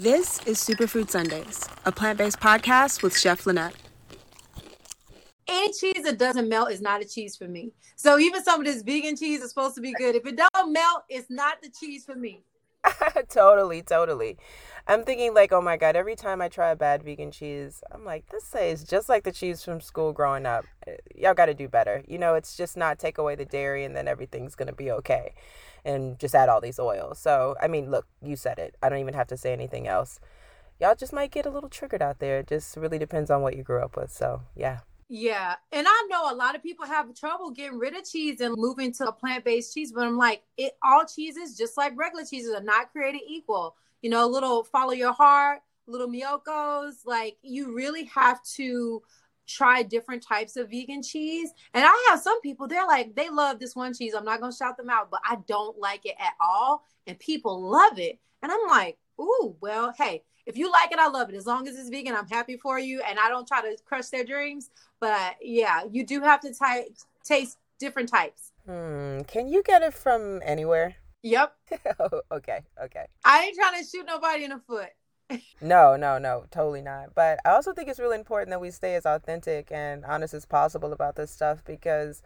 This is Superfood Sundays, a plant based podcast with Chef Lynnette. Any cheese that doesn't melt is not a cheese for me. So even some of this vegan cheese is supposed to be good. If it don't melt, it's not the cheese for me. totally, totally. I'm thinking like, oh my god, every time I try a bad vegan cheese, I'm like, this tastes just like the cheese from school growing up. Eh, y'all got to do better. You know, it's just not take away the dairy and then everything's gonna be okay, and just add all these oils. So I mean, look, you said it. I don't even have to say anything else. Y'all just might get a little triggered out there. It just really depends on what you grew up with. So yeah. Yeah. And I know a lot of people have trouble getting rid of cheese and moving to a plant-based cheese, but I'm like, it all cheeses, just like regular cheeses, are not created equal. You know, a little follow your heart, little Miyokos. Like you really have to try different types of vegan cheese. And I have some people, they're like, they love this one cheese. I'm not gonna shout them out, but I don't like it at all. And people love it. And I'm like, ooh, well, hey, if you like it, I love it. As long as it's vegan, I'm happy for you. And I don't try to crush their dreams. But yeah, you do have to ty- taste different types. Hmm. Can you get it from anywhere? Yep. oh, okay. Okay. I ain't trying to shoot nobody in the foot. no, no, no, totally not. But I also think it's really important that we stay as authentic and honest as possible about this stuff because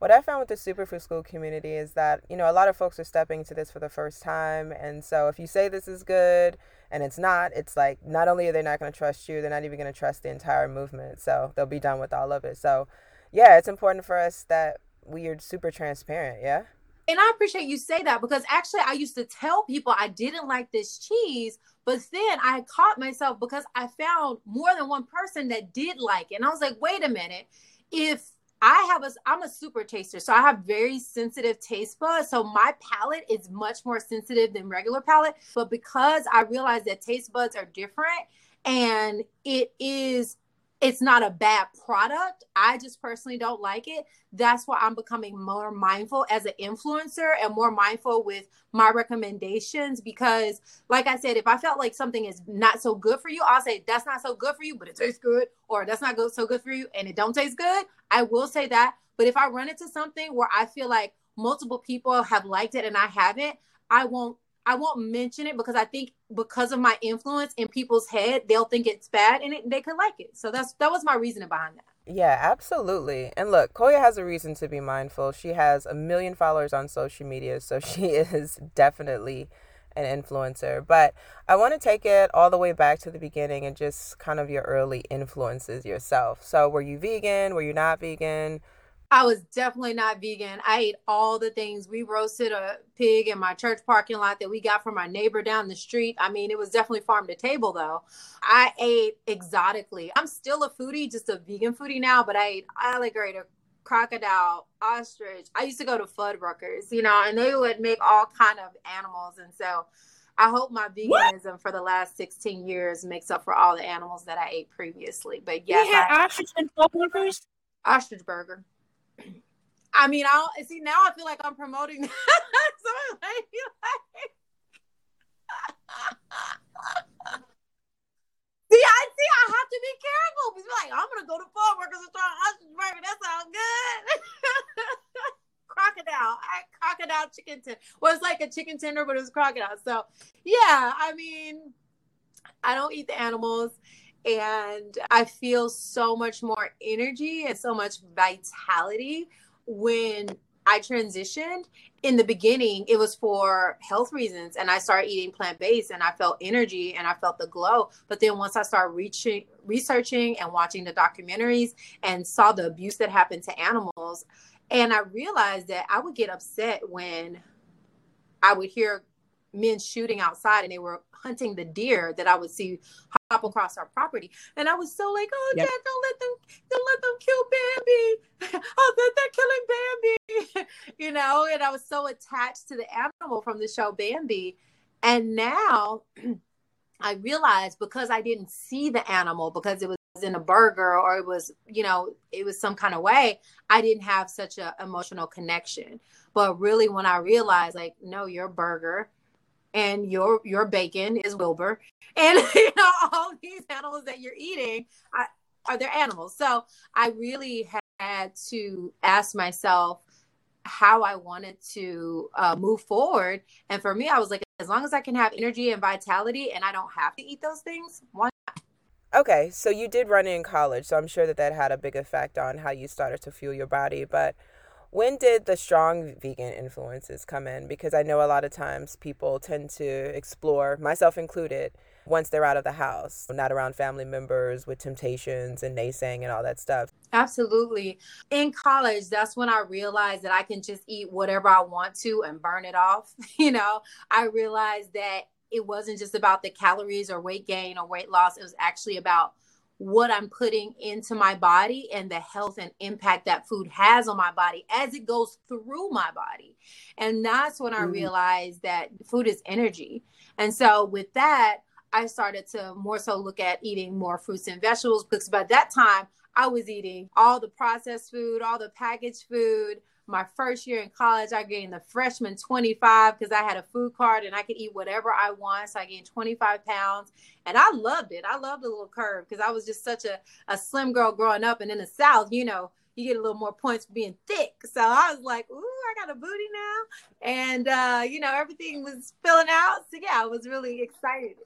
what I found with the superfood school community is that, you know, a lot of folks are stepping into this for the first time. And so if you say this is good and it's not, it's like not only are they not going to trust you, they're not even going to trust the entire movement. So they'll be done with all of it. So, yeah, it's important for us that we are super transparent. Yeah. And I appreciate you say that because actually I used to tell people I didn't like this cheese, but then I caught myself because I found more than one person that did like it. And I was like, wait a minute. If I have a I'm a super taster, so I have very sensitive taste buds. So my palate is much more sensitive than regular palate. But because I realize that taste buds are different and it is it's not a bad product. I just personally don't like it. That's why I'm becoming more mindful as an influencer and more mindful with my recommendations because like I said, if I felt like something is not so good for you, I'll say that's not so good for you, but it tastes good, or that's not good so good for you and it don't taste good. I will say that. But if I run into something where I feel like multiple people have liked it and I haven't, I won't I won't mention it because I think because of my influence in people's head, they'll think it's bad and it, they could like it. So that's that was my reasoning behind that. Yeah, absolutely. And look, Koya has a reason to be mindful. She has a million followers on social media, so she is definitely an influencer. But I want to take it all the way back to the beginning and just kind of your early influences yourself. So, were you vegan? Were you not vegan? I was definitely not vegan. I ate all the things. We roasted a pig in my church parking lot that we got from our neighbor down the street. I mean, it was definitely farm to table though. I ate exotically. I'm still a foodie, just a vegan foodie now, but I ate alligator, crocodile, ostrich. I used to go to Fuddruckers, you know, and they would make all kind of animals. And so I hope my veganism what? for the last 16 years makes up for all the animals that I ate previously. But yes, you had I, ostrich and Fuddruckers? Ostrich burger. I mean, I see now. I feel like I'm promoting. so like, see, I see. I have to be careful. Because like, I'm gonna go to Fuddruckers and try ostrich burger. That sounds good. crocodile, I, crocodile chicken tender. Well, it's like a chicken tender, but it was crocodile. So, yeah. I mean, I don't eat the animals and I feel so much more energy and so much vitality when I transitioned. In the beginning, it was for health reasons, and I started eating plant based, and I felt energy and I felt the glow. But then once I started reaching, researching and watching the documentaries and saw the abuse that happened to animals, and I realized that I would get upset when I would hear men shooting outside and they were hunting the deer that I would see hop across our property. And I was so like, oh, yep. Dad, don't let them, don't let them kill Bambi. oh, that they're killing Bambi. you know, and I was so attached to the animal from the show Bambi. And now I realized because I didn't see the animal because it was in a burger or it was, you know, it was some kind of way, I didn't have such an emotional connection. But really, when I realized, like, no, your burger and your your bacon is Wilbur, and you know all these animals that you're eating are, are their animals. So I really had to ask myself, how I wanted to uh, move forward. And for me, I was like, as long as I can have energy and vitality and I don't have to eat those things, why not? Okay, so you did run in college, so I'm sure that that had a big effect on how you started to fuel your body. But when did the strong vegan influences come in? Because I know a lot of times people tend to explore, myself included, once they're out of the house, not around family members with temptations and naysaying and all that stuff. Absolutely. In college, that's when I realized that I can just eat whatever I want to and burn it off. You know, I realized that it wasn't just about the calories or weight gain or weight loss, it was actually about what I'm putting into my body and the health and impact that food has on my body as it goes through my body. And that's when I mm. realized that food is energy. And so, with that, I started to more so look at eating more fruits and vegetables because by that time I was eating all the processed food, all the packaged food. My first year in college, I gained the freshman 25 because I had a food card and I could eat whatever I want. So I gained 25 pounds and I loved it. I loved the little curve because I was just such a, a slim girl growing up. And in the South, you know, you get a little more points for being thick. So I was like, ooh, I got a booty now. And, uh, you know, everything was filling out. So yeah, I was really excited.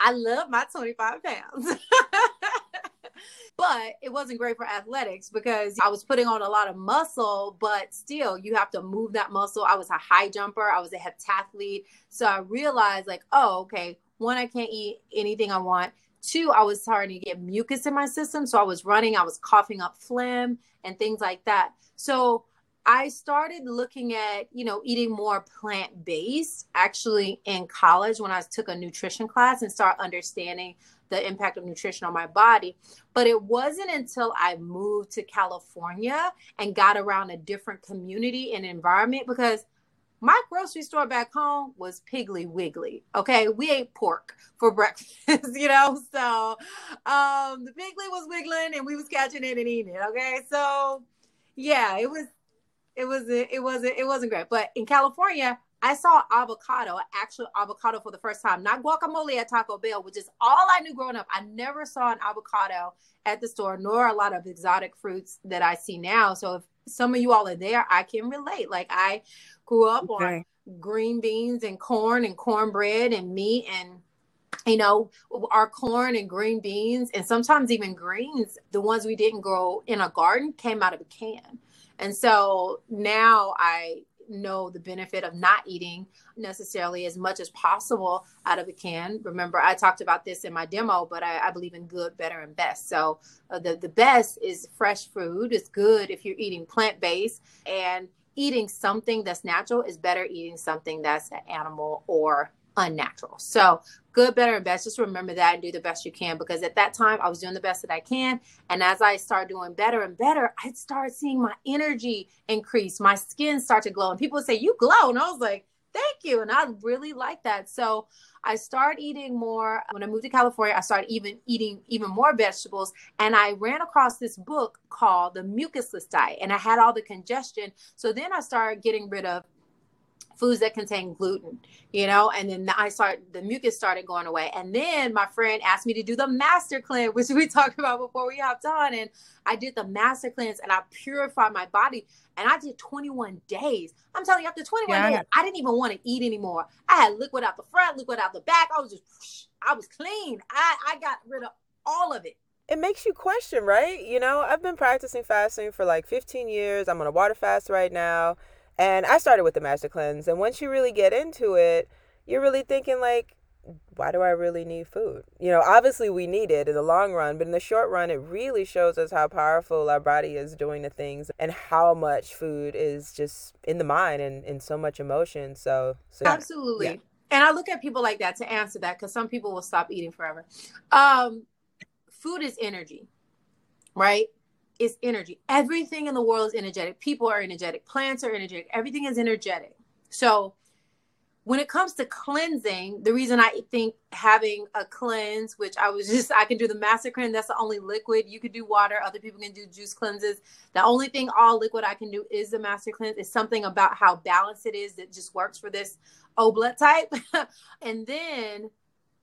I love my 25 pounds. but it wasn't great for athletics because I was putting on a lot of muscle, but still you have to move that muscle. I was a high jumper, I was a heptathlete. So I realized, like, oh, okay, one, I can't eat anything I want. Two, I was starting to get mucus in my system. So I was running, I was coughing up phlegm and things like that. So I started looking at, you know, eating more plant based actually in college when I took a nutrition class and start understanding the impact of nutrition on my body. But it wasn't until I moved to California and got around a different community and environment because my grocery store back home was Piggly Wiggly. Okay, we ate pork for breakfast, you know. So um the Piggly was wiggling and we was catching it and eating it. Okay, so yeah, it was it wasn't it wasn't it wasn't great. But in California, I saw avocado, actual avocado for the first time, not guacamole at Taco Bell, which is all I knew growing up. I never saw an avocado at the store, nor a lot of exotic fruits that I see now. So if some of you all are there, I can relate. Like I grew up okay. on green beans and corn and cornbread and meat and you know our corn and green beans and sometimes even greens the ones we didn't grow in a garden came out of a can and so now I know the benefit of not eating necessarily as much as possible out of a can. Remember, I talked about this in my demo, but I, I believe in good, better, and best. So uh, the, the best is fresh food. It's good if you're eating plant based and eating something that's natural is better eating something that's an animal or unnatural. So good, better, and best. Just remember that and do the best you can because at that time I was doing the best that I can. And as I started doing better and better, I started seeing my energy increase, my skin start to glow. And people would say, You glow. And I was like, Thank you. And I really like that. So I started eating more. When I moved to California, I started even eating even more vegetables. And I ran across this book called The Mucusless Diet. And I had all the congestion. So then I started getting rid of foods that contain gluten, you know, and then I started the mucus started going away. And then my friend asked me to do the master cleanse, which we talked about before we hopped on. And I did the master cleanse and I purified my body. And I did 21 days. I'm telling you, after 21 yeah. days, I didn't even want to eat anymore. I had liquid out the front, liquid out the back. I was just, I was clean. I, I got rid of all of it it makes you question, right? You know, I've been practicing fasting for like 15 years. I'm on a water fast right now. And I started with the master cleanse. And once you really get into it, you're really thinking like, why do I really need food? You know, obviously we need it in the long run, but in the short run, it really shows us how powerful our body is doing the things and how much food is just in the mind and in so much emotion. So, so absolutely. Yeah. And I look at people like that to answer that because some people will stop eating forever. Um, food is energy, right? Is energy. Everything in the world is energetic. People are energetic. Plants are energetic. Everything is energetic. So when it comes to cleansing, the reason I think having a cleanse, which I was just, I can do the master cleanse, that's the only liquid. You could do water, other people can do juice cleanses. The only thing all liquid I can do is the master cleanse. It's something about how balanced it is that just works for this O blood type. and then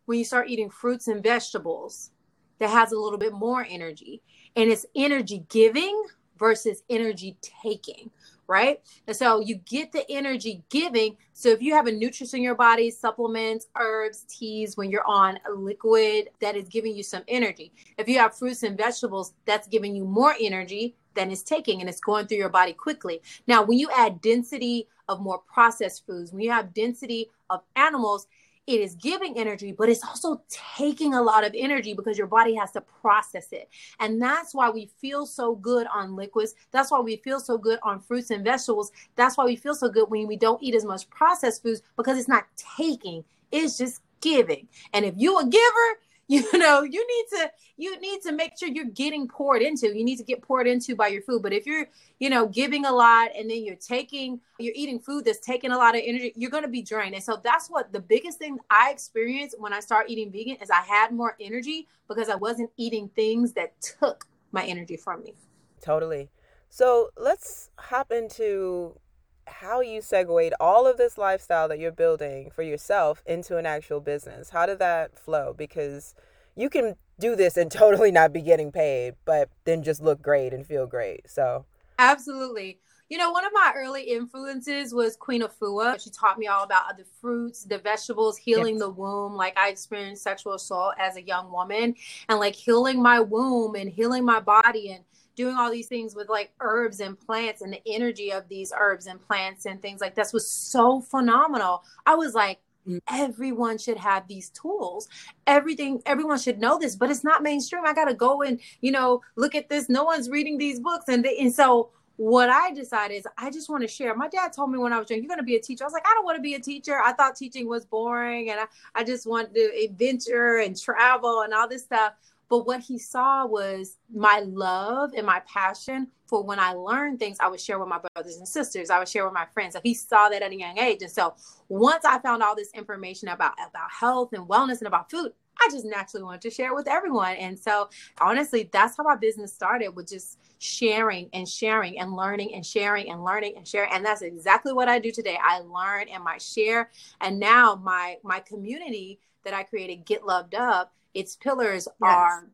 when you start eating fruits and vegetables, that has a little bit more energy and it's energy giving versus energy taking right? And so you get the energy giving. So if you have a nutrient in your body, supplements, herbs, teas, when you're on a liquid that is giving you some energy. If you have fruits and vegetables, that's giving you more energy than it's taking and it's going through your body quickly. Now, when you add density of more processed foods, when you have density of animals, it is giving energy, but it's also taking a lot of energy because your body has to process it. And that's why we feel so good on liquids. That's why we feel so good on fruits and vegetables. That's why we feel so good when we don't eat as much processed foods because it's not taking, it's just giving. And if you a giver, you know you need to you need to make sure you're getting poured into. You need to get poured into by your food. But if you're you know giving a lot and then you're taking you're eating food that's taking a lot of energy you're going to be drained. And so that's what the biggest thing i experienced when i started eating vegan is i had more energy because i wasn't eating things that took my energy from me. Totally. So let's hop into how you segued all of this lifestyle that you're building for yourself into an actual business. How did that flow? Because you can do this and totally not be getting paid, but then just look great and feel great. So, absolutely. You know, one of my early influences was Queen Afua. She taught me all about the fruits, the vegetables, healing yes. the womb. Like I experienced sexual assault as a young woman and like healing my womb and healing my body and doing all these things with like herbs and plants and the energy of these herbs and plants and things like this was so phenomenal. I was like, mm. everyone should have these tools. Everything everyone should know this but it's not mainstream. I gotta go and you know look at this. No one's reading these books. And they, and so what i decided is i just want to share. My dad told me when i was young you're going to be a teacher. I was like i don't want to be a teacher. I thought teaching was boring and i, I just wanted to adventure and travel and all this stuff but what he saw was my love and my passion for when I learned things, I would share with my brothers and sisters. I would share with my friends. He saw that at a young age. And so once I found all this information about, about health and wellness and about food, I just naturally wanted to share with everyone. And so honestly, that's how my business started with just sharing and sharing and learning and sharing and learning and sharing. And that's exactly what I do today. I learn and I share. And now my my community that I created, Get Loved Up, its pillars yes. are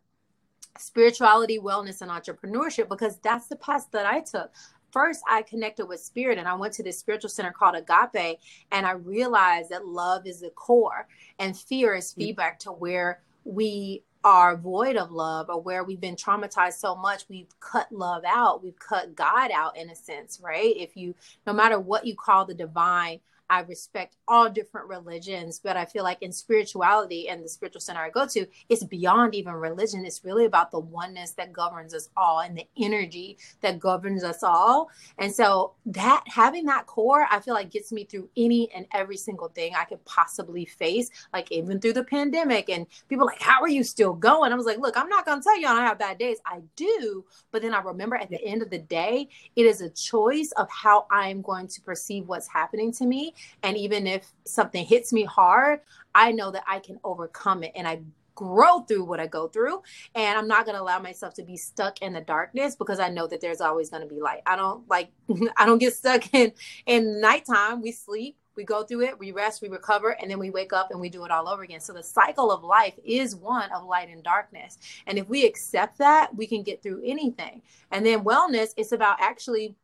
spirituality, wellness, and entrepreneurship because that's the path that I took. First, I connected with spirit and I went to this spiritual center called Agape, and I realized that love is the core and fear is mm. feedback to where we are void of love or where we've been traumatized so much we've cut love out we've cut god out in a sense right if you no matter what you call the divine I respect all different religions, but I feel like in spirituality and the spiritual center I go to, it's beyond even religion. It's really about the oneness that governs us all and the energy that governs us all. And so that having that core, I feel like gets me through any and every single thing I could possibly face, like even through the pandemic. And people like, how are you still going? I was like, look, I'm not gonna tell you I don't have bad days. I do, but then I remember at the end of the day, it is a choice of how I'm going to perceive what's happening to me and even if something hits me hard, I know that I can overcome it and I grow through what I go through. And I'm not going to allow myself to be stuck in the darkness because I know that there's always going to be light. I don't like, I don't get stuck in, in nighttime. We sleep, we go through it, we rest, we recover, and then we wake up and we do it all over again. So the cycle of life is one of light and darkness. And if we accept that, we can get through anything. And then wellness, it's about actually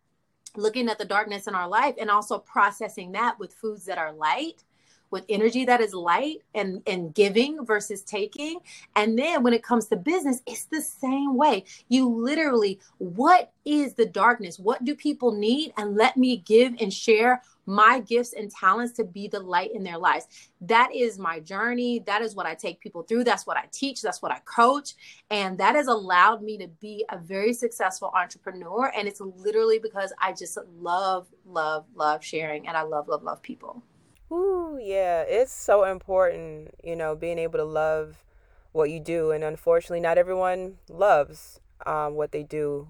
looking at the darkness in our life and also processing that with foods that are light with energy that is light and and giving versus taking. And then when it comes to business it's the same way. You literally what is the darkness? What do people need? And let me give and share my gifts and talents to be the light in their lives. That is my journey. That is what I take people through. That's what I teach. That's what I coach. And that has allowed me to be a very successful entrepreneur. And it's literally because I just love, love, love sharing and I love, love, love people. Ooh, yeah. It's so important, you know, being able to love what you do. And unfortunately, not everyone loves um, what they do.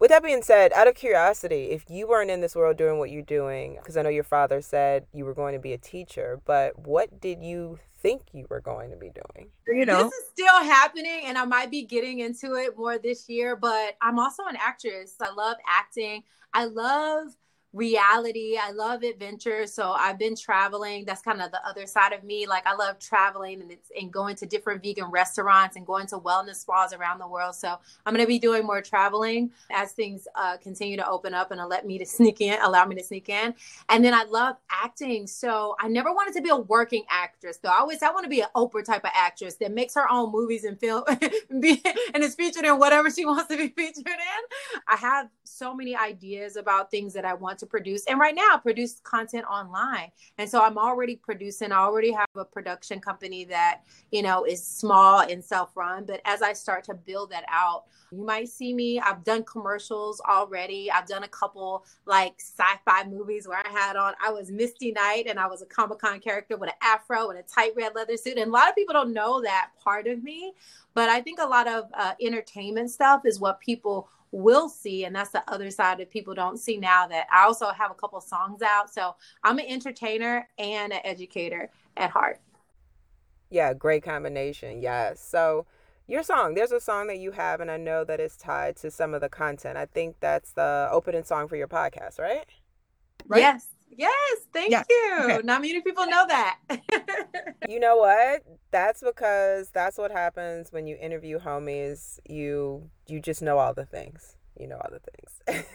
With that being said, out of curiosity, if you weren't in this world doing what you're doing, because I know your father said you were going to be a teacher, but what did you think you were going to be doing? You know, this is still happening, and I might be getting into it more this year. But I'm also an actress. I love acting. I love reality. I love adventure. So I've been traveling. That's kind of the other side of me. Like I love traveling and it's and going to different vegan restaurants and going to wellness spas around the world. So I'm going to be doing more traveling as things uh, continue to open up and let me to sneak in, allow me to sneak in. And then I love acting. So I never wanted to be a working actress though. I always I want to be an Oprah type of actress that makes her own movies and film and is featured in whatever she wants to be featured in. I have so many ideas about things that I want to produce. And right now, I produce content online. And so I'm already producing, I already have a production company that, you know, is small and self run. But as I start to build that out, you might see me. I've done commercials already. I've done a couple like sci-fi movies where I had on. I was Misty Knight and I was a Comic Con character with an afro and a tight red leather suit. And a lot of people don't know that part of me, but I think a lot of uh, entertainment stuff is what people will see and that's the other side that people don't see now that i also have a couple songs out. So i'm an entertainer and an educator at heart. Yeah great combination. Yes so your song there's a song that you have and i know that it's tied to some of the content. I think that's the opening song for your podcast right? Right? Yes Yes, thank yes. you. Okay. Not many people know that. you know what? That's because that's what happens when you interview homies. You you just know all the things. You know all the things.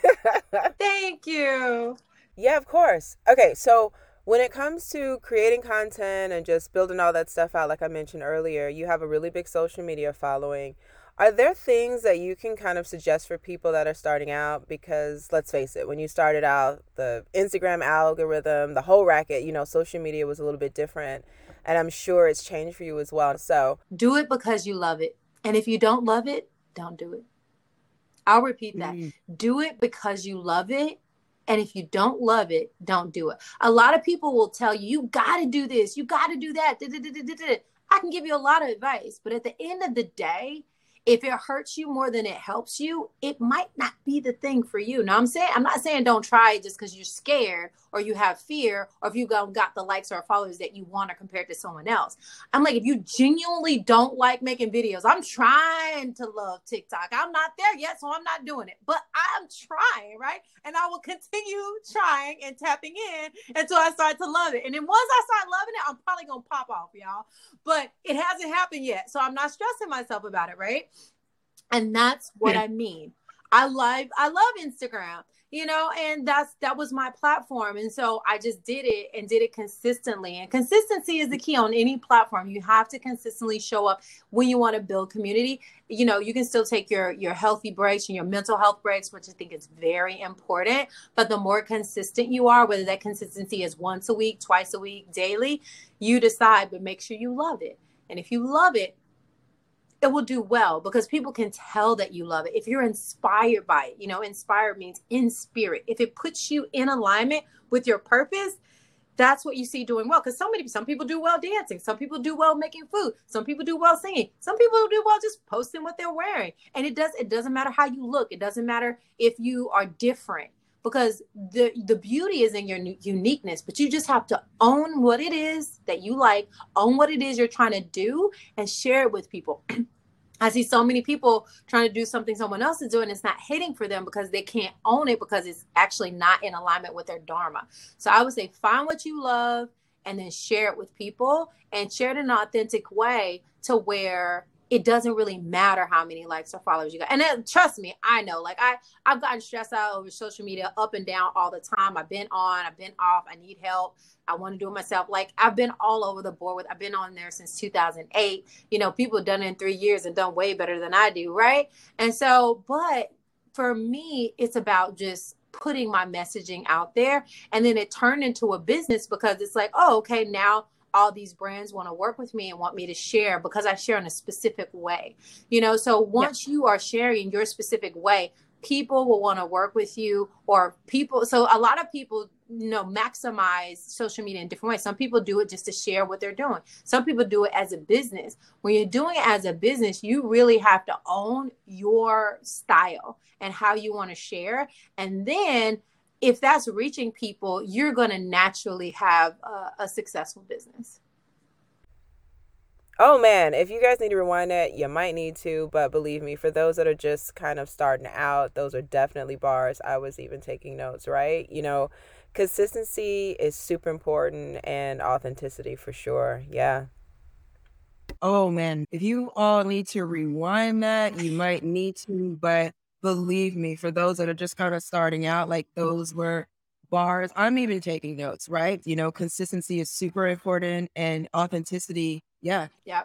thank you. Yeah, of course. Okay, so when it comes to creating content and just building all that stuff out, like I mentioned earlier, you have a really big social media following. Are there things that you can kind of suggest for people that are starting out? Because let's face it, when you started out, the Instagram algorithm, the whole racket, you know, social media was a little bit different. And I'm sure it's changed for you as well. So do it because you love it. And if you don't love it, don't do it. I'll repeat that. Mm. Do it because you love it. And if you don't love it, don't do it. A lot of people will tell you, you got to do this, you got to do that. I can give you a lot of advice, but at the end of the day, if it hurts you more than it helps you, it might not be the thing for you. Now I'm saying I'm not saying don't try it just because you're scared or you have fear or if you got the likes or followers that you want to compare to someone else. I'm like, if you genuinely don't like making videos, I'm trying to love TikTok. I'm not there yet, so I'm not doing it, but I'm trying, right? And I will continue trying and tapping in until I start to love it. And then once I start loving it, I'm probably gonna pop off, y'all. But it hasn't happened yet, so I'm not stressing myself about it, right? and that's what i mean i love i love instagram you know and that's that was my platform. And so i just did it and did it consistently. And consistency is the key on any platform. You have to consistently show up when you want to build community. You know you can still take your your healthy breaks and your mental health breaks which i think is very important. But the more consistent you are whether that consistency is once a week twice a week daily you decide but make sure you love it. And if you love it it will do well because people can tell that you love it. If you're inspired by it, you know, inspired means in spirit. If it puts you in alignment with your purpose, that's what you see doing well. Because so many, some people do well dancing, some people do well making food, some people do well singing, some people do well just posting what they're wearing. And it does, it doesn't matter how you look. It doesn't matter if you are different because the the beauty is in your uniqueness but you just have to own what it is that you like own what it is you're trying to do and share it with people I see so many people trying to do something someone else is doing. It's not hitting for them because they can't own it because it's actually not in alignment with their dharma. So I would say find what you love and then share it with people and share it in an authentic way to where it doesn't really matter how many likes or followers you got. And then, trust me, I know. Like I, I've gotten stressed out over social media up and down all the time. I've been on, I've been off. I need help. I want to do it myself. Like I've been all over the board with. I've been on there since 2008. You know, people done it in three years and done way better than I do, right? And so, but for me, it's about just putting my messaging out there, and then it turned into a business because it's like, oh, okay, now all these brands want to work with me and want me to share because I share in a specific way. You know, so once yeah. you are sharing your specific way, people will want to work with you or people so a lot of people you know maximize social media in different ways some people do it just to share what they're doing some people do it as a business when you're doing it as a business you really have to own your style and how you want to share and then if that's reaching people, you're going to naturally have a, a successful business. Oh man, if you guys need to rewind that, you might need to, but believe me, for those that are just kind of starting out, those are definitely bars. I was even taking notes, right? You know, consistency is super important and authenticity for sure. Yeah. Oh man, if you all need to rewind that, you might need to, but believe me, for those that are just kind of starting out, like those were bars. I'm even taking notes, right? You know, consistency is super important and authenticity. Yeah. Yeah.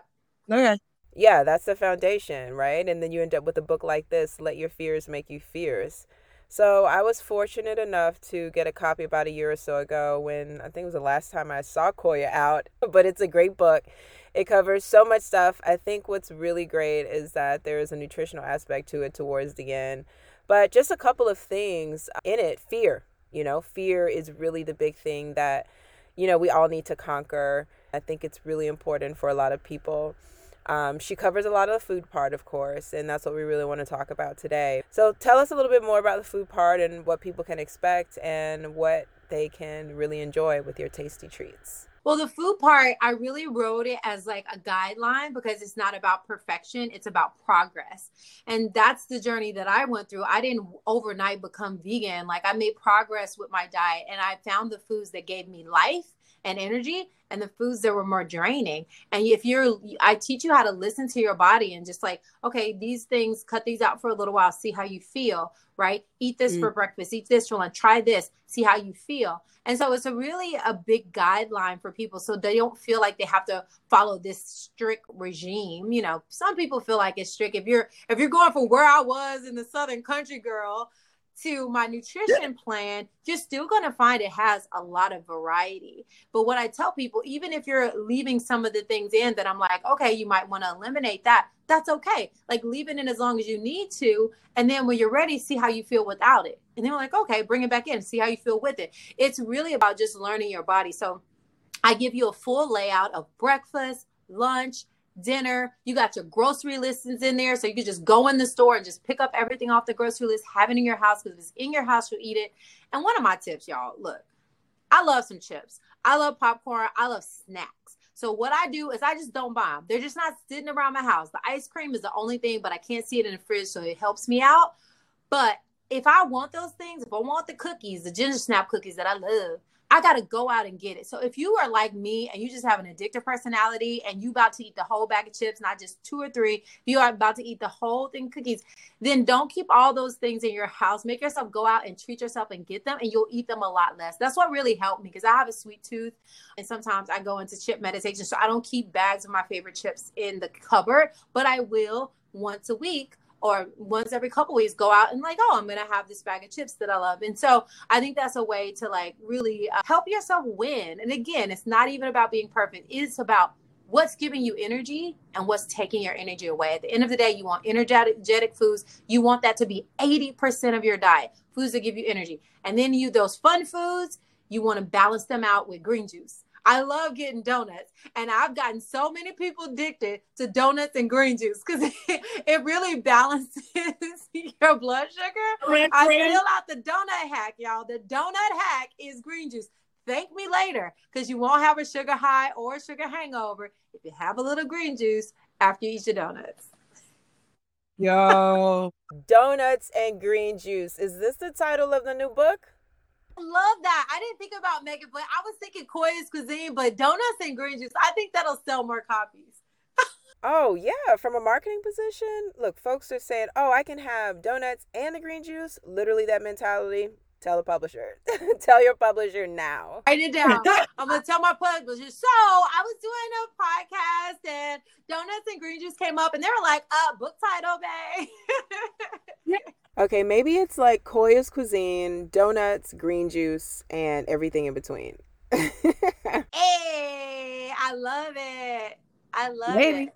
Okay. Yeah, that's the foundation, right? And then you end up with a book like this, Let Your Fears Make You Fierce. So I was fortunate enough to get a copy about a year or so ago when I think it was the last time I saw Koya out, but it's a great book. It covers so much stuff. I think what's really great is that there is a nutritional aspect to it towards the end. But just a couple of things in it fear. You know, fear is really the big thing that, you know, we all need to conquer. I think it's really important for a lot of people. Um, she covers a lot of the food part, of course, and that's what we really want to talk about today. So, tell us a little bit more about the food part and what people can expect and what they can really enjoy with your tasty treats. Well, the food part, I really wrote it as like a guideline because it's not about perfection, it's about progress. And that's the journey that I went through. I didn't overnight become vegan. Like I made progress with my diet and I found the foods that gave me life and energy and the foods that were more draining. And if you're, I teach you how to listen to your body and just like, okay, these things, cut these out for a little while, see how you feel, right? Eat this mm. for breakfast, eat this for lunch, try this, see how you feel. And so it's a really a big guideline for people so they don't feel like they have to follow this strict regime. You know, some people feel like it's strict. If you're if you're going from where I was in the southern country girl to my nutrition plan, you're still going to find it has a lot of variety. But what I tell people, even if you're leaving some of the things in that I'm like, okay, you might want to eliminate that, that's okay. Like leave it in as long as you need to. And then when you're ready, see how you feel without it. And then we're like, okay, bring it back in, see how you feel with it. It's really about just learning your body. So I give you a full layout of breakfast, lunch, dinner. You got your grocery listings in there. So you can just go in the store and just pick up everything off the grocery list, have it in your house because if it's in your house, you'll eat it. And one of my tips, y'all, look, I love some chips. I love popcorn. I love snacks. So what I do is I just don't buy them. They're just not sitting around my house. The ice cream is the only thing, but I can't see it in the fridge, so it helps me out. But if I want those things, if I want the cookies, the ginger snap cookies that I love, I got to go out and get it. So if you are like me and you just have an addictive personality and you about to eat the whole bag of chips, not just two or three, you are about to eat the whole thing cookies, then don't keep all those things in your house. Make yourself go out and treat yourself and get them and you'll eat them a lot less. That's what really helped me because I have a sweet tooth and sometimes I go into chip meditation. So I don't keep bags of my favorite chips in the cupboard, but I will once a week or once every couple weeks go out and like oh i'm gonna have this bag of chips that i love. And so i think that's a way to like really uh, help yourself win. And again it's not even about being perfect. It's about what's giving you energy and what's taking your energy away. At the end of the day you want energetic foods. You want that to be 80% of your diet foods that give you energy. And then you those fun foods you want to balance them out with green juice I love getting donuts, and I've gotten so many people addicted to donuts and green juice because it, it, really balances your blood sugar. I fill out the donut hack, y'all. The donut hack is green juice. Thank me later because you won't have a sugar high or a sugar hangover if you have a little green juice after you eat your donuts. Yo, donuts and green juice. Is this the title of the new book? Love that. I didn't think about Megan, but I was thinking Koya's cuisine, but donuts and green juice. I think that'll sell more copies. oh yeah, from a marketing position, look, folks are saying, "Oh, I can have donuts and the green juice." Literally, that mentality. Tell the publisher. tell your publisher now. Write it down. I'm gonna tell my publisher. So I was doing a podcast and donuts and green juice came up, and they were like, "Uh, book title, babe." Okay, maybe it's like Koya's cuisine, donuts, green juice, and everything in between. hey, I love it. I love maybe. it.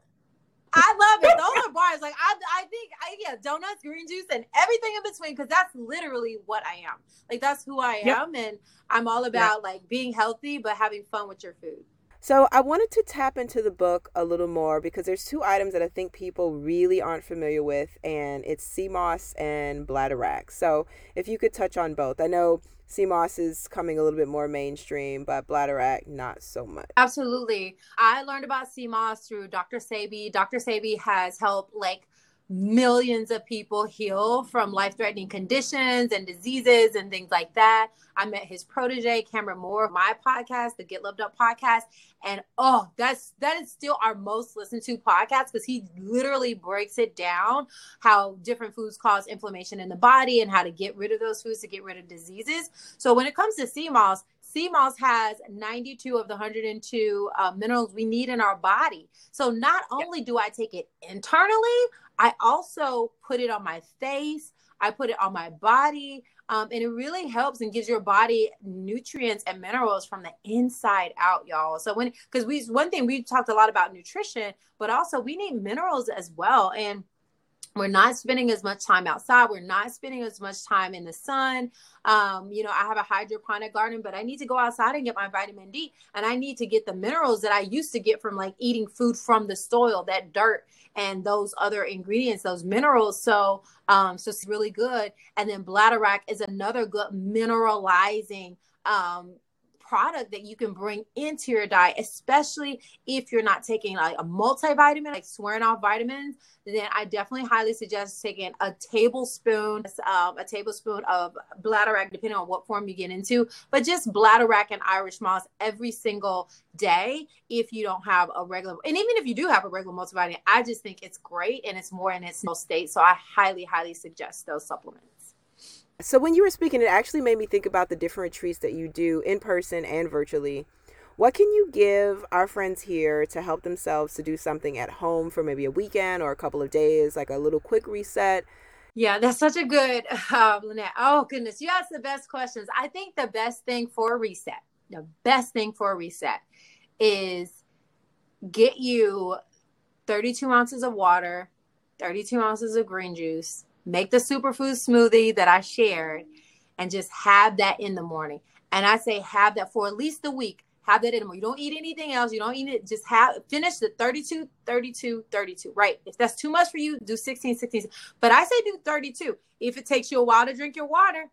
I love it. Those are bars. Like I, I think, I, yeah, donuts, green juice, and everything in between. Because that's literally what I am. Like that's who I am, yep. and I'm all about yep. like being healthy but having fun with your food. So I wanted to tap into the book a little more because there's two items that I think people really aren't familiar with, and it's moss and bladderwrack. So if you could touch on both, I know moss is coming a little bit more mainstream, but bladderwrack not so much. Absolutely. I learned about moss through Dr. Sebi. Dr. Sebi has helped like millions of people heal from life-threatening conditions and diseases and things like that. I met his protege, Cameron Moore, my podcast, the Get Loved Up podcast, and oh, that's that is still our most listened to podcast because he literally breaks it down how different foods cause inflammation in the body and how to get rid of those foods to get rid of diseases. So when it comes to sea moss, sea moss has 92 of the 102 uh, minerals we need in our body. So not only do I take it internally, I also put it on my face, I put it on my body. Um, and it really helps and gives your body nutrients and minerals from the inside out, y'all. So when because we one thing we talked a lot about nutrition, but also we need minerals as well. And we're not spending as much time outside. We're not spending as much time in the sun. Um, you know i have a hydroponic garden but i need to go outside and get my vitamin d and i need to get the minerals that i used to get from like eating food from the soil that dirt and those other ingredients those minerals. So um, so it's really good. And then bladderwrack is another good mineralizing um, product that you can bring into your diet, especially if you're not taking like a multivitamin, like swearing off vitamins, then I definitely highly suggest taking a tablespoon, um, a tablespoon of bladderwrack, depending on what form you get into, but just bladderwrack and Irish moss every single day if you don't have a regular, and even if you do have a regular multivitamin, I just think it's great and it's more in its state. So I highly, highly suggest those supplements. So when you were speaking, it actually made me think about the different retreats that you do in person and virtually. What can you give our friends here to help themselves to do something at home for maybe a weekend or a couple of days, like a little quick reset? Yeah, that's such a good, uh, Lynnette. Oh, goodness. You asked the best questions. I think the best thing for a reset, the best thing for a reset is get you 32 ounces of water, 32 ounces of green juice, make the superfood smoothie that I shared and just have that in the morning. And I say have that for at least a week. Have that in the morning. You don't eat anything else. You don't eat it. Just have finish the 32, 32, 32. Right. If that's too much for you, do 16, 16. But I say do 32. If it takes you a while to drink your water,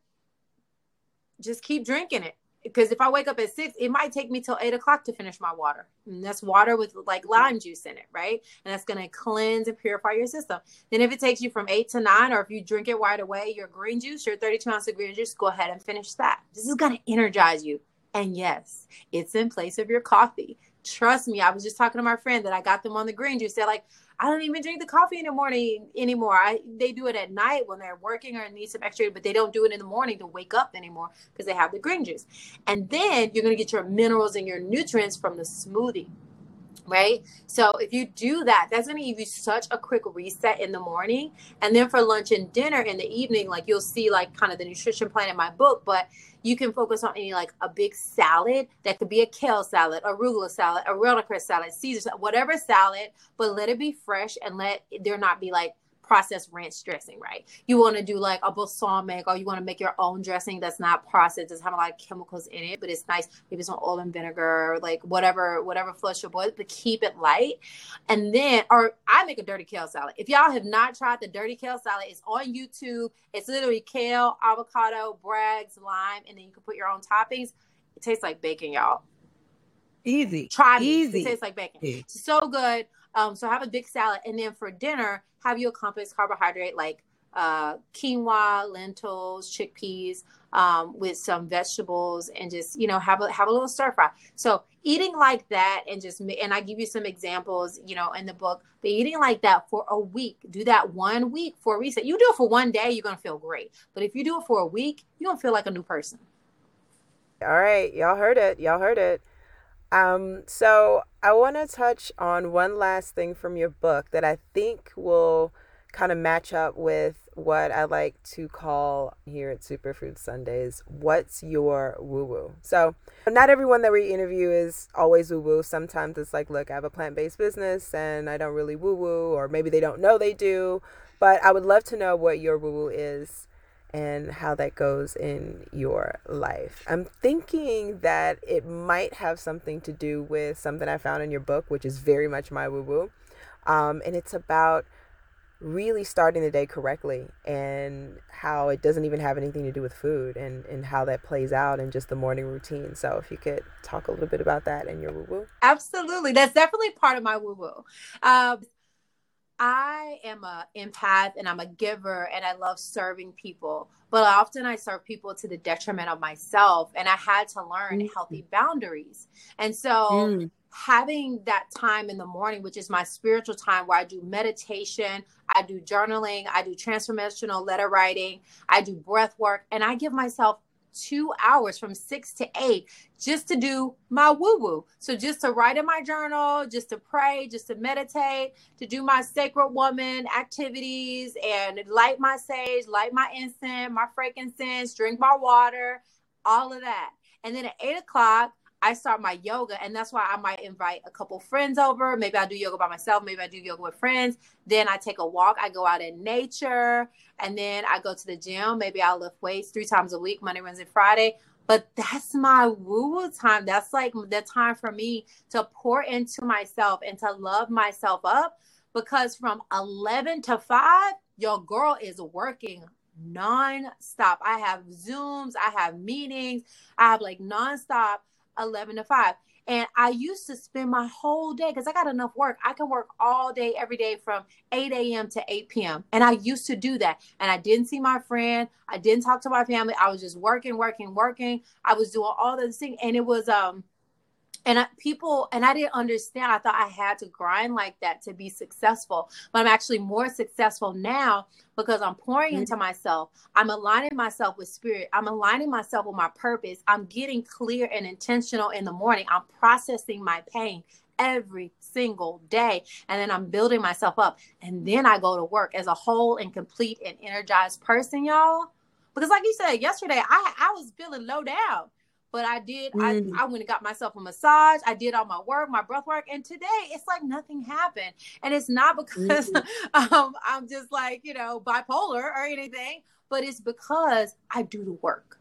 just keep drinking it because if I wake up at six, it might take me till eight o'clock to finish my water. And that's water with like lime juice in it, right? And that's going to cleanse and purify your system. Then if it takes you from eight to nine, or if you drink it right away, your green juice, your 32 ounce of green juice, go ahead and finish that. This is going to energize you. And yes, it's in place of your coffee. Trust me, I was just talking to my friend that I got them on the green juice. They're like, I don't even drink the coffee in the morning anymore. I they do it at night when they're working or need some extra, but they don't do it in the morning to wake up anymore because they have the green juice. And then you're gonna get your minerals and your nutrients from the smoothie right? So if you do that, that's going to give you such a quick reset in the morning. And then for lunch and dinner in the evening, like you'll see like kind of the nutrition plan in my book, but you can focus on any like a big salad that could be a kale salad, arugula salad, a watercress salad, Caesar salad, whatever salad, but let it be fresh and let there not be like processed ranch dressing, right? You want to do like a balsamic or you want to make your own dressing that's not processed, doesn't have a lot of chemicals in it, but it's nice. Maybe some oil and vinegar, like whatever, whatever floats your boat, but keep it light. And then, or I make a dirty kale salad. If y'all have not tried the dirty kale salad, it's on YouTube. It's literally kale, avocado, Bragg's, lime, and then you can put your own toppings. It tastes like bacon, y'all. Easy. Try. Easy. It tastes like bacon. It's so good. Um, so have a big salad, and then for dinner, have you a complex carbohydrate like uh, quinoa, lentils, chickpeas, um, with some vegetables, and just you know have a have a little stir fry. So eating like that, and just and I give you some examples, you know, in the book. But eating like that for a week, do that one week for a reset. You do it for one day, you're gonna feel great. But if you do it for a week, you're gonna feel like a new person. All right, y'all heard it. Y'all heard it. Um, so I want to touch on one last thing from your book that I think will kind of match up with what I like to call here at Superfood Sundays. What's your woo woo? So, not everyone that we interview is always woo woo. Sometimes it's like, look, I have a plant based business and I don't really woo woo, or maybe they don't know they do. But I would love to know what your woo woo is and how that goes in your life. I'm thinking that it might have something to do with something I found in your book, which is very much my woo woo. Um, and it's about really starting the day correctly and how it doesn't even have anything to do with food and, and how that plays out in just the morning routine. So if you could talk a little bit about that and your woo woo. Absolutely. That's definitely part of my woo woo. Um, I am a empath and I'm a giver and I love serving people. But often I serve people to the detriment of myself. And I had to learn mm. healthy boundaries. And so mm. having that time in the morning, which is my spiritual time where I do meditation, I do journaling, I do transformational letter writing, I do breath work, and I give myself two hours from six to eight just to do my woo woo. So, just to write in my journal, just to pray, just to meditate, to do my sacred woman activities and light my sage, light my incense, my frankincense, drink my water, all of that. And then at eight o'clock, I start my yoga, and that's why I might invite a couple friends over. Maybe I do yoga by myself. Maybe I do yoga with friends. Then I take a walk. I go out in nature, and then I go to the gym. Maybe I lift weights three times a week, Monday, Wednesday, Friday. But that's my woo woo time. That's like the time for me to pour into myself and to love myself up. Because from 11 to 5, your girl is working non-stop. I have Zooms, I have meetings, I have like non-stop 11 to 5. And I used to spend my whole day because I got enough work. I can work all day, every day from 8 a.m. to 8 p.m. And I used to do that. And I didn't see my friend. I didn't talk to my family. I was just working, working, working. I was doing all those things. And it was um and I, people and i didn't understand. I thought i had to grind like that to be successful but i'm actually more successful now because i'm pouring mm-hmm. into myself. I'm aligning myself with spirit. I'm aligning myself with my purpose. I'm getting clear and intentional in the morning. I'm processing my pain every single day and then i'm building myself up and then i go to work as a whole and complete and energized person y'all. Because like you said yesterday i i was feeling low down but I did. Mm. I, I went and got myself a massage. I did all my work, my breath work, and today it's like nothing happened. And it's not because mm. um, I'm just like you know bipolar or anything, but it's because I do the work.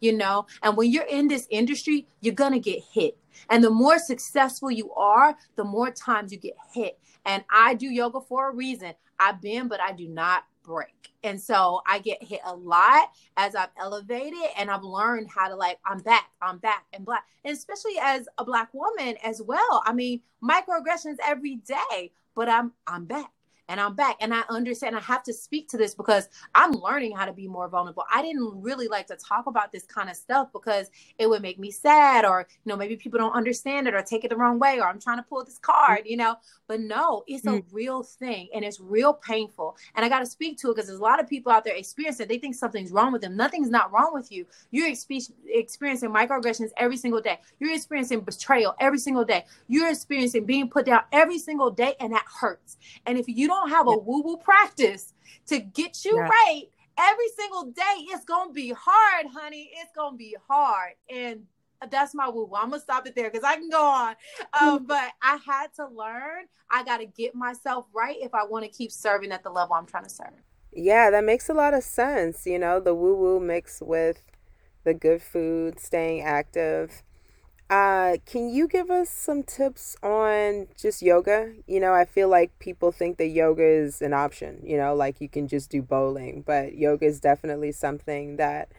You know, and when you're in this industry, you're gonna get hit. And the more successful you are, the more times you get hit. And I do yoga for a reason. I've been, but I do not break. And so I get hit a lot as I've elevated and I've learned how to like, I'm back, I'm back and black. And especially as a black woman as well. I mean, microaggressions every day, but I'm I'm back and I'm back. And I understand I have to speak to this because I'm learning how to be more vulnerable. I didn't really like to talk about this kind of stuff because it would make me sad, or, you know, maybe people don't understand it or take it the wrong way, or I'm trying to pull this card, you know. But no, it's a mm. real thing and it's real painful. And I got to speak to it because there's a lot of people out there experiencing it. They think something's wrong with them. Nothing's not wrong with you. You're expe- experiencing microaggressions every single day. You're experiencing betrayal every single day. You're experiencing being put down every single day, and that hurts. And if you don't don't have a woo woo practice to get you yeah. right every single day, it's gonna be hard, honey. It's gonna be hard. And that's my woo woo. I'm gonna stop it there because I can go on. Um, but I had to learn. I got to get myself right if I want to keep serving at the level I'm trying to serve. Yeah, that makes a lot of sense. You know, the woo woo mixed with the good food, staying active. Uh, can you give us some tips on just yoga? You know, I feel like people think that yoga is an option, you know, like you can just do bowling, but yoga is definitely something that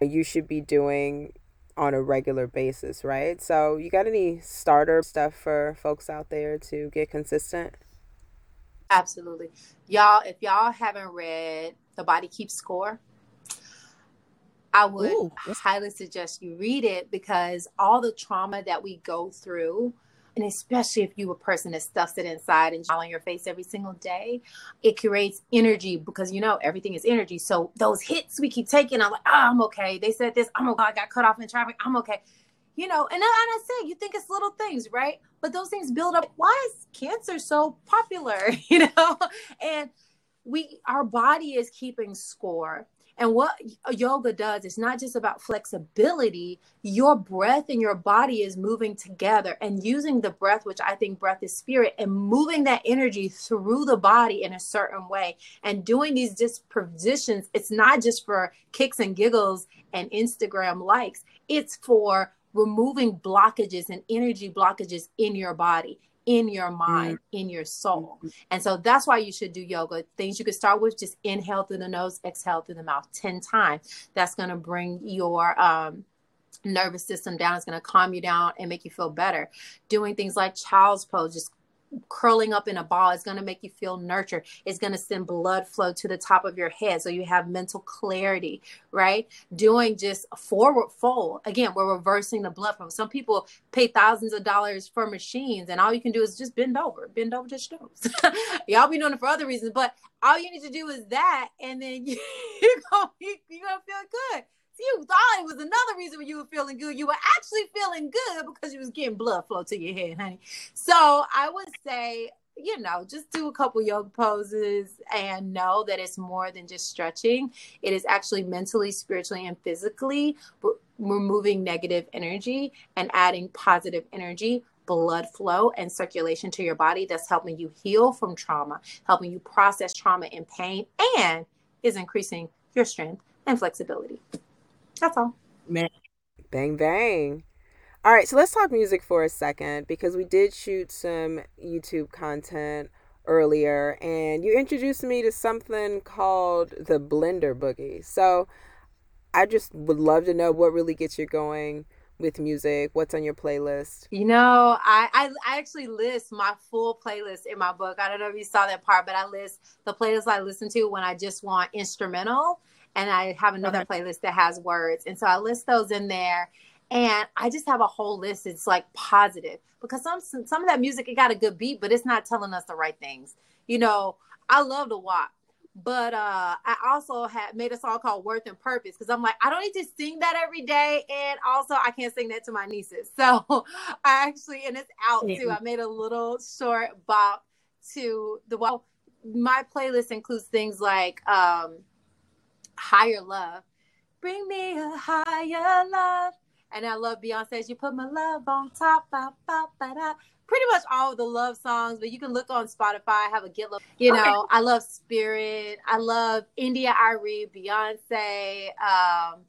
you should be doing on a regular basis, right? So, you got any starter stuff for folks out there to get consistent? Absolutely. Y'all, if y'all haven't read The Body Keeps Score, I would Ooh, highly suggest you read it because all the trauma that we go through, and especially if you a person that stuffs it inside and on your face every single day, it creates energy because you know everything is energy. So those hits we keep taking, I'm like, oh, I'm okay. They said this, I'm okay. I got cut off in traffic, I'm okay. You know, and, uh, and I say you think it's little things, right? But those things build up. Why is cancer so popular? You know, and we our body is keeping score and what uh, yoga does is not just about flexibility, your breath and your body is moving together and using the breath, which I think breath is spirit, and moving that energy through the body in a certain way. And doing these dispositions, it's not just for kicks and giggles and Instagram likes, it's for removing blockages and energy blockages in your body in your mind, mm-hmm. in your soul. And so that's why you should do yoga. Things you could start with just inhale through the nose, exhale through the mouth 10 times. That's going to bring your um, nervous system down. It's going to calm you down and make you feel better. Doing things like child's pose, just curling up in a ball is going to make you feel nurtured. It's going to send blood flow to the top of your head so you have mental clarity, right? Doing just forward fold. Again, we're reversing the blood flow. Some people pay thousands of dollars for machines and all you can do is just bend over, bend over, just nose. Y'all be doing it for other reasons, but all you need to do is that and then you, you're going you're going to feel good you thought it was another reason you were feeling good. You were actually feeling good because you was getting blood flow to your head, honey. So I would say, you know, just do a couple yoga poses and know that it's more than just stretching. It is actually mentally, spiritually, and physically removing negative energy and adding positive energy blood flow and circulation to your body that's helping you heal from trauma, helping you process trauma and pain, and is increasing your strength and flexibility. That's all. Man. Bang, bang. All right, so let's talk music for a second because we did shoot some YouTube content earlier and you introduced me to something called the Blender Boogie. So I just would love to know what really gets you going with music. What's on your playlist? You know, I, I, I actually list my full playlist in my book. I don't know if you saw that part, but I list the playlist I listen to when I just want instrumental and I have another okay. playlist that has words. And so I list those in there. And I just have a whole list. It's like positive because some some of that music it got a good beat, but it's not telling us the right things. You know, I love the WAP, but uh I also had made a song called Worth and Purpose because I'm like, I don't need to sing that every day. And also I can't sing that to my nieces. So I actually and it's out too. I made a little short bop to the well my playlist includes things like um higher love. Bring me a higher love. And I love Beyonce's You Put My Love on Top. Ba, ba, ba, da. Pretty much all the love songs, but you can look on Spotify. Have a Get Love. You know, I love Spirit. I love India.Arie, Beyonce. Um,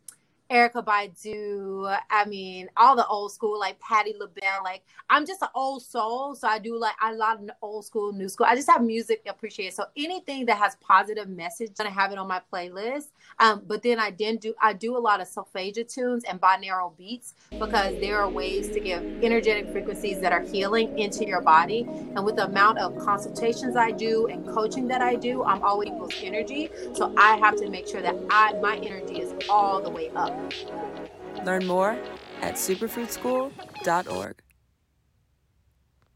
Erykah Badu. I mean, all the old school like Patti LaBelle. Like I'm just an old soul, so I do like a lot of old school, new school. I just have music appreciate. So anything that has positive message, I have it on my playlist. Um, but then I then do I do a lot of solfeggio tunes and binaural beats because there are ways to give energetic frequencies that are healing into your body. And with the amount of consultations I do and coaching that I do, I'm always equals energy. So I have to make sure that I my energy is all the way up. Learn more at superfruitschool.org.